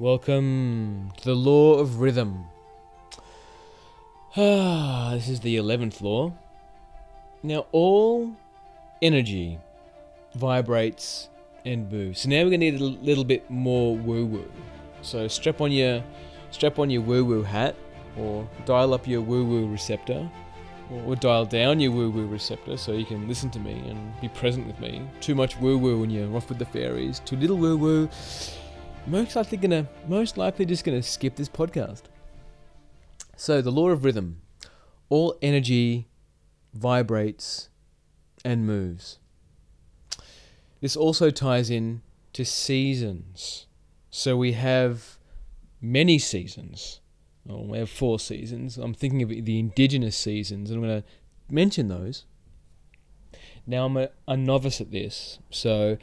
Welcome to the law of rhythm. Ah, this is the 11th law. Now, all energy vibrates and moves. So now we're going to need a little bit more woo woo. So strap on your strap on your woo woo hat or dial up your woo woo receptor or dial down your woo woo receptor so you can listen to me and be present with me. Too much woo woo and you're off with the fairies. Too little woo woo. Most likely gonna most likely just gonna skip this podcast. So the law of rhythm. All energy vibrates and moves. This also ties in to seasons. So we have many seasons. Oh, we have four seasons. I'm thinking of the indigenous seasons, and I'm going to mention those. Now, I'm a, a novice at this, so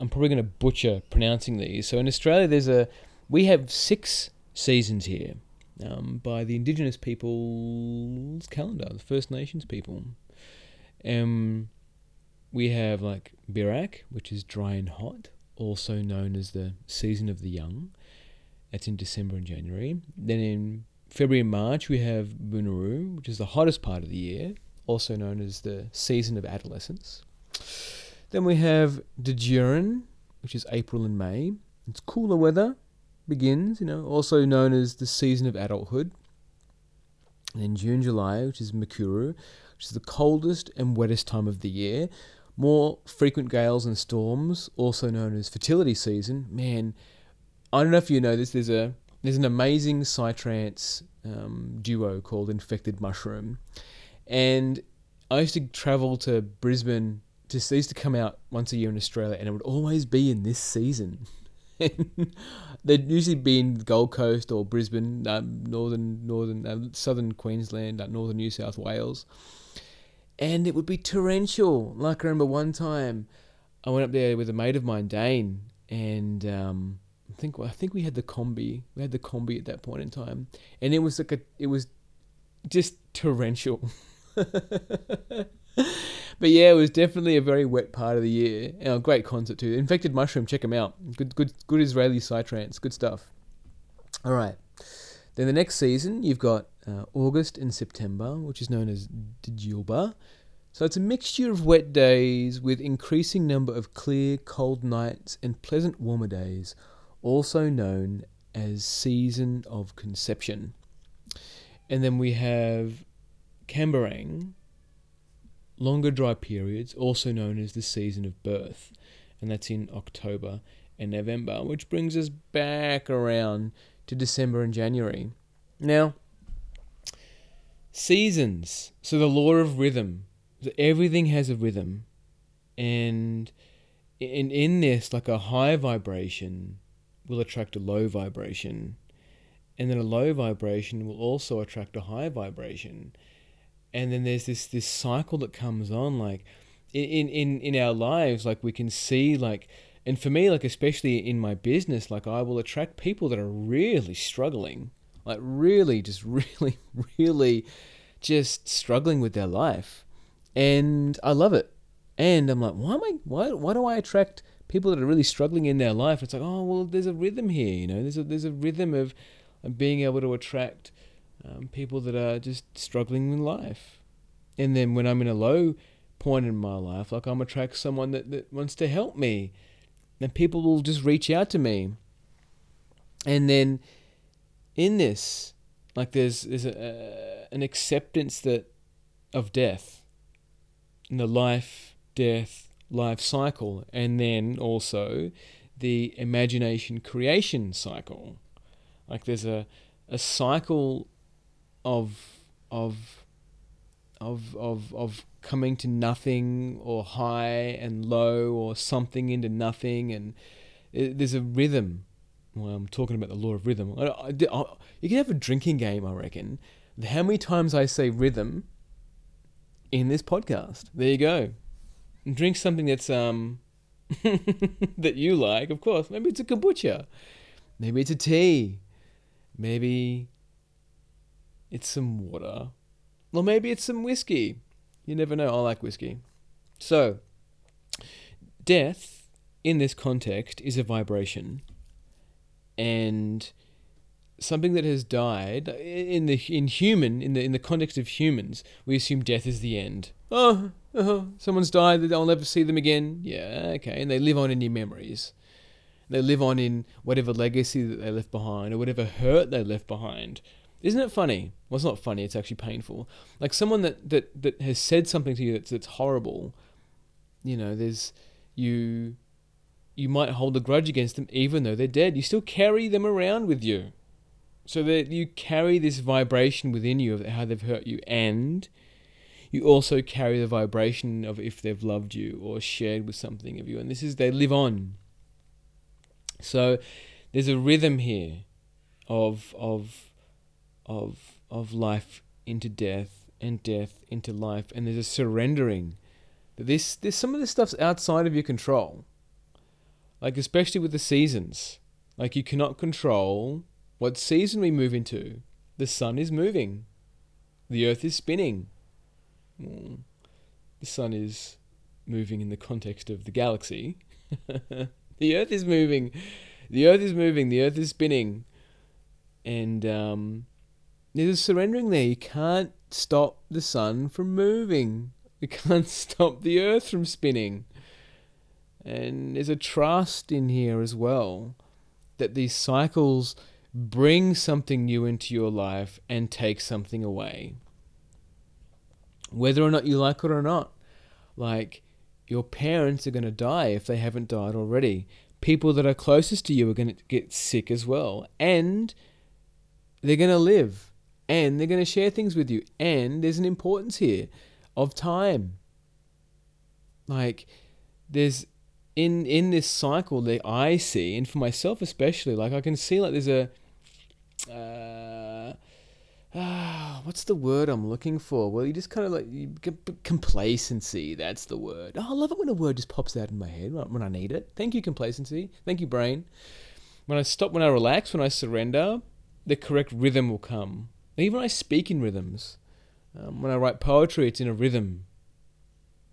I'm probably going to butcher pronouncing these. So in Australia, there's a we have six seasons here um, by the Indigenous people's calendar, the First Nations people. Um, we have like Birak, which is dry and hot, also known as the season of the young. That's in December and January. Then in February and March, we have Bunuru, which is the hottest part of the year, also known as the season of adolescence. Then we have Dajurin, which is April and May. It's cooler weather, begins, you know, also known as the season of adulthood. And then June, July, which is Makuru, which is the coldest and wettest time of the year. More frequent gales and storms, also known as fertility season. Man, I don't know if you know this. There's a there's an amazing psytrance um, duo called Infected Mushroom, and I used to travel to Brisbane. Just used to come out once a year in Australia, and it would always be in this season. They'd usually be in Gold Coast or Brisbane, um, northern, northern, uh, southern Queensland, uh, northern New South Wales, and it would be torrential. Like I remember one time, I went up there with a mate of mine, Dane, and um, I think I think we had the Kombi. We had the Kombi at that point in time, and it was like a, it was just torrential. but yeah, it was definitely a very wet part of the year. And a great concert too. Infected Mushroom, check them out. Good, good, good Israeli psytrance. Good stuff. All right. Then the next season, you've got uh, August and September, which is known as Djilba. So it's a mixture of wet days with increasing number of clear, cold nights and pleasant warmer days, also known as season of conception. And then we have Kambarang, longer dry periods, also known as the season of birth, and that's in October and November, which brings us back around to December and January. Now, seasons. So the law of rhythm. Everything has a rhythm, and in in this, like a high vibration will attract a low vibration, and then a low vibration will also attract a high vibration and then there's this this cycle that comes on like in in in our lives like we can see like and for me like especially in my business like I will attract people that are really struggling like really just really really just struggling with their life. And I love it. And I'm like why am I why why do I attract people that are really struggling in their life? It's like oh well there's a rhythm here you know? There's a there's a rhythm of, of being able to attract um, people that are just struggling in life. And then when I'm in a low point in my life, like I'm attract someone that, that wants to help me. And people will just reach out to me. And then in this, like there's there's a, uh, an acceptance that of death, in the life, death, life cycle, and then also the imagination creation cycle. Like there's a a cycle of of of of of coming to nothing or high and low or something into nothing. And it, there's a rhythm. Well i'm talking about the law of rhythm. I, I, I, you can have a drinking game i reckon. How many times i say rhythm in this podcast? There you go. Drink something that's um that you like of course. Maybe it's a kombucha. Maybe it's a tea. Maybe it's some water. Or maybe it's some whiskey. You never know. I like whiskey. So, death in this context is a vibration. and something that has died in the in human in the in the context of humans we assume death is the end oh, oh someone's died i'll never see them again yeah okay and they live on in your memories they live on in whatever legacy that they left behind or whatever hurt they left behind isn't it funny well it's not funny it's actually painful like someone that that that has said something to you that's that's horrible you know there's you you might hold a grudge against them even though they're dead you still carry them around with you so that you carry this vibration within you of how they've hurt you, and you also carry the vibration of if they've loved you or shared with something of you. And this is, they live on. So there's a rhythm here of, of, of, of life into death and death into life. And there's a surrendering. that This, this, some of this stuff's outside of your control. Like, especially with the seasons. Like, you cannot control what season we move into? The sun is moving. The earth is spinning. the sun is moving in the context of the galaxy. the earth is moving. The earth is moving. The earth is spinning. And um, there's surrendering there. You can't stop the sun from moving. You can't stop the earth from spinning. And there's a trust in here as well that these cycles bring something new into your life and take something away. Whether or not you like it or not. Like, your parents are going to die if they haven't died already. People that are closest to you are going to get sick as well. And they're going to live. And they're going to share things with you. And there's an importance here of time. Like, there's in in this cycle that I see, and for myself especially, like I can see like there's a uh, uh, what's the word I'm looking for? Well, you just kind of like you, complacency. That's the word. Oh, I love it when a word just pops out in my head when I need it. Thank you, complacency. Thank you, brain. When I stop, when I relax, when I surrender, the correct rhythm will come. Even I speak in rhythms. Um, when I write poetry, it's in a rhythm.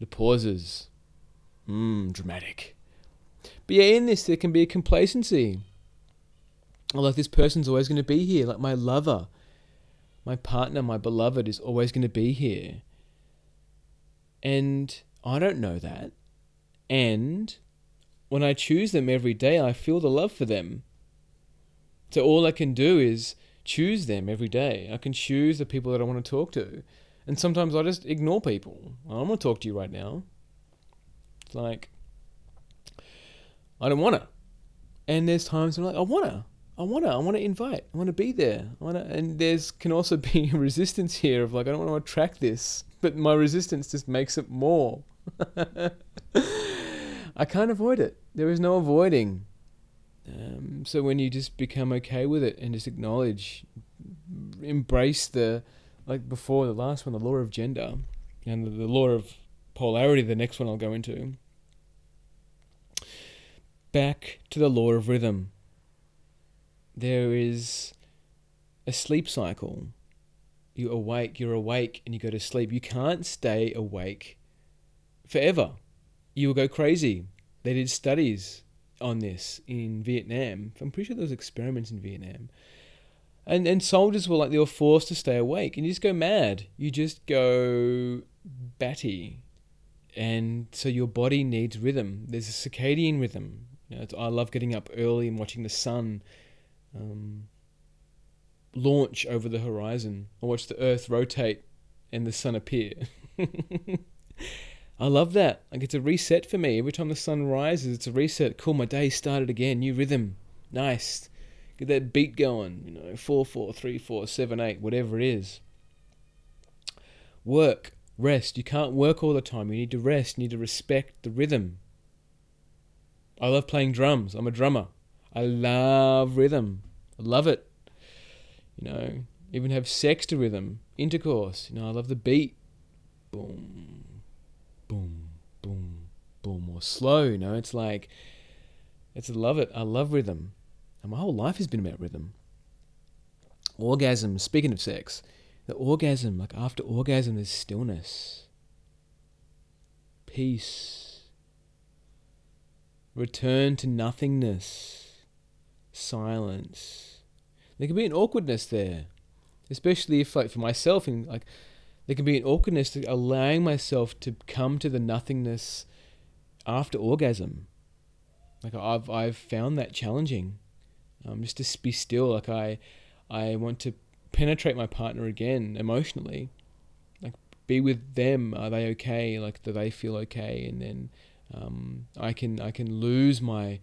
The pauses. Mmm, dramatic. But yeah, in this, there can be a complacency like this person's always going to be here, like my lover, my partner, my beloved is always going to be here. And I don't know that. And when I choose them every day, I feel the love for them. So all I can do is choose them every day. I can choose the people that I want to talk to. And sometimes I just ignore people. I don't want to talk to you right now. It's like, I don't want to. And there's times when I'm like, I want to. I want to. I want to invite. I want to be there. I want to, and there's can also be resistance here of like I don't want to attract this, but my resistance just makes it more. I can't avoid it. There is no avoiding. Um, so when you just become okay with it and just acknowledge, embrace the, like before the last one, the law of gender, and the, the law of polarity. The next one I'll go into. Back to the law of rhythm there is a sleep cycle. You awake, you're awake, and you go to sleep. You can't stay awake forever. You will go crazy. They did studies on this in Vietnam. I'm pretty sure there was experiments in Vietnam. And and soldiers were like they were forced to stay awake and you just go mad. You just go batty. And so your body needs rhythm. There's a circadian rhythm. You know, I love getting up early and watching the sun um, launch over the horizon. I watch the Earth rotate and the sun appear. I love that. Like it's a reset for me. Every time the sun rises, it's a reset. Cool, my day started again. New rhythm. Nice. Get that beat going. You know, four, four, three, four, seven, eight, whatever it is. Work, rest. You can't work all the time. You need to rest. You need to respect the rhythm. I love playing drums. I'm a drummer. I love rhythm. I love it. You know, even have sex to rhythm, intercourse. You know, I love the beat. Boom, boom, boom, boom, or slow. You know, it's like, it's I love it. I love rhythm, and my whole life has been about rhythm. Orgasm. Speaking of sex, the orgasm. Like after orgasm, there's stillness, peace, return to nothingness silence. There can be an awkwardness there, especially if, like, for myself, and like, there can be an awkwardness to allowing myself to come to the nothingness after orgasm. Like I've I've found that challenging, um, just to be still. Like I, I want to penetrate my partner again emotionally, like be with them. Are they okay? Like do they feel okay? And then um, I can I can lose my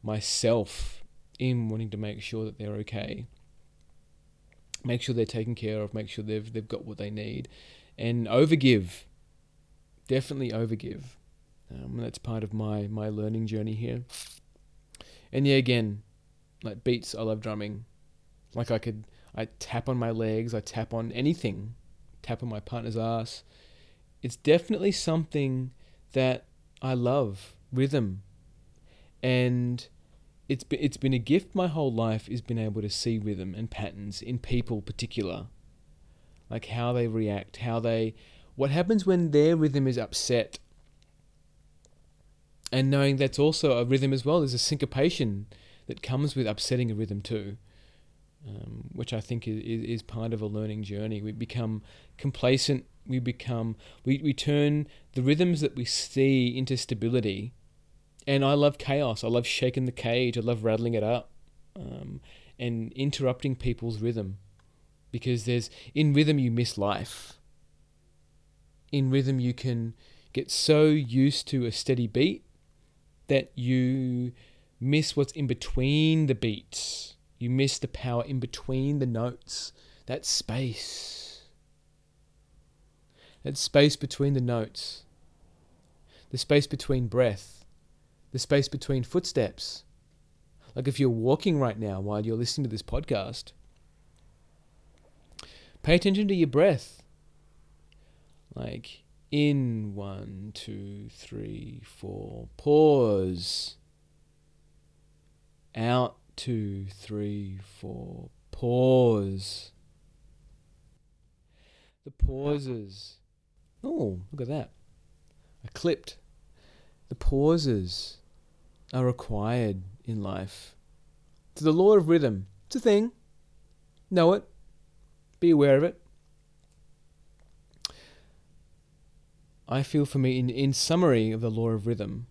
myself in wanting to make sure that they're okay. Make sure they're taken care of. Make sure they've they've got what they need, and overgive. Definitely overgive. Um, that's part of my my learning journey here. And yeah, again, like beats, I love drumming. Like I could, I tap on my legs, I tap on anything, tap on my partner's ass. It's definitely something that I love rhythm, and it's been, it's been a gift my whole life is being able to see rhythm and patterns in people particular like how they react how they what happens when their rhythm is upset and knowing that's also a rhythm as well. There's a syncopation that comes with upsetting a rhythm too, um, which I think is, is part of a learning journey. We become complacent. We become we, we turn the rhythms that we see into stability. And I love chaos. I love shaking the cage. I love rattling it up, um, and interrupting people's rhythm, because there's in rhythm you miss life. In rhythm you can get so used to a steady beat that you miss what's in between the beats. You miss the power in between the notes. That space. That space between the notes. The space between breath. The space between footsteps. Like if you're walking right now while you're listening to this podcast, pay attention to your breath. Like in one, two, three, four. Pause. Out two, three, four. Pause. The pauses. Oh, look at that. I clipped. The pauses are required in life. To the law of rhythm. It's a thing. Know it. Be aware of it. I feel for me, in, in summary of the law of rhythm,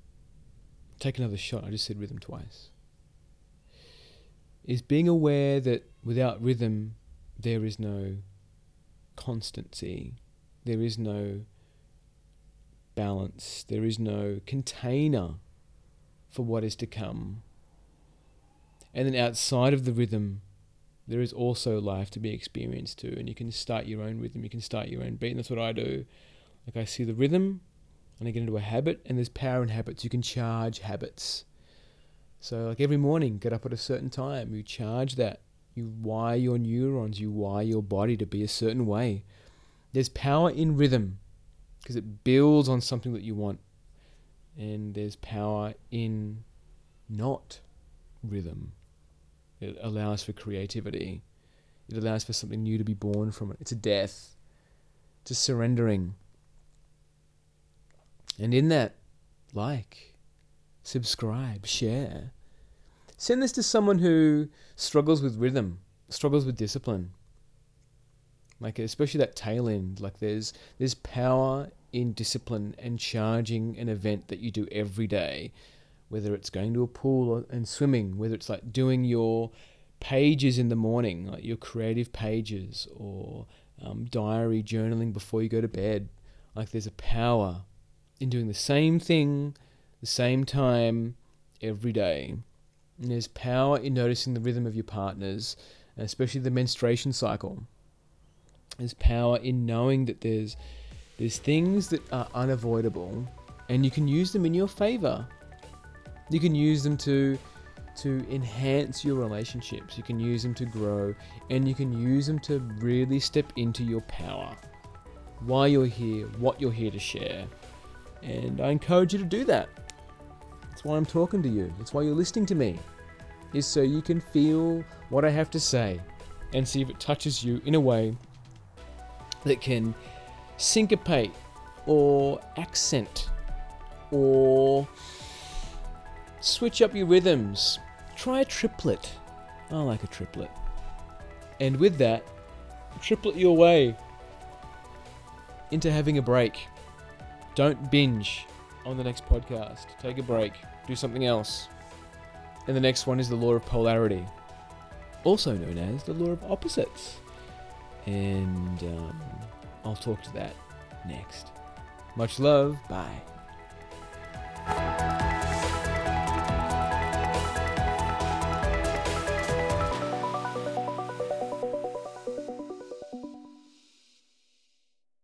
take another shot, I just said rhythm twice, is being aware that without rhythm, there is no constancy, there is no balance, there is no container for what is to come. And then outside of the rhythm, there is also life to be experienced too. And you can start your own rhythm, you can start your own beat, and that's what I do. Like I see the rhythm and I get into a habit, and there's power in habits. You can charge habits. So, like every morning, get up at a certain time, you charge that. You wire your neurons, you wire your body to be a certain way. There's power in rhythm because it builds on something that you want. And there's power in not rhythm. It allows for creativity. It allows for something new to be born from it. It's a death. It's a surrendering. And in that, like, subscribe, share. Send this to someone who struggles with rhythm, struggles with discipline. Like especially that tail end, like there's there's power in discipline and charging an event that you do every day, whether it's going to a pool and swimming, whether it's like doing your pages in the morning, like your creative pages, or um, diary journaling before you go to bed. Like there's a power in doing the same thing, the same time, every day. And there's power in noticing the rhythm of your partners, especially the menstruation cycle. There's power in knowing that there's there's things that are unavoidable, and you can use them in your favor. You can use them to to enhance your relationships. You can use them to grow, and you can use them to really step into your power. Why you're here, what you're here to share. And I encourage you to do that. That's why I'm talking to you. That's why you're listening to me. Is so you can feel what I have to say and see if it touches you in a way that can syncopate or accent or switch up your rhythms. Try a triplet. I like a triplet. And with that, triplet your way into having a break. Don't binge on the next podcast. Take a break. Do something else. And the next one is the law of polarity, also known as the law of opposites. And um, I'll talk to that next. Much love. Bye.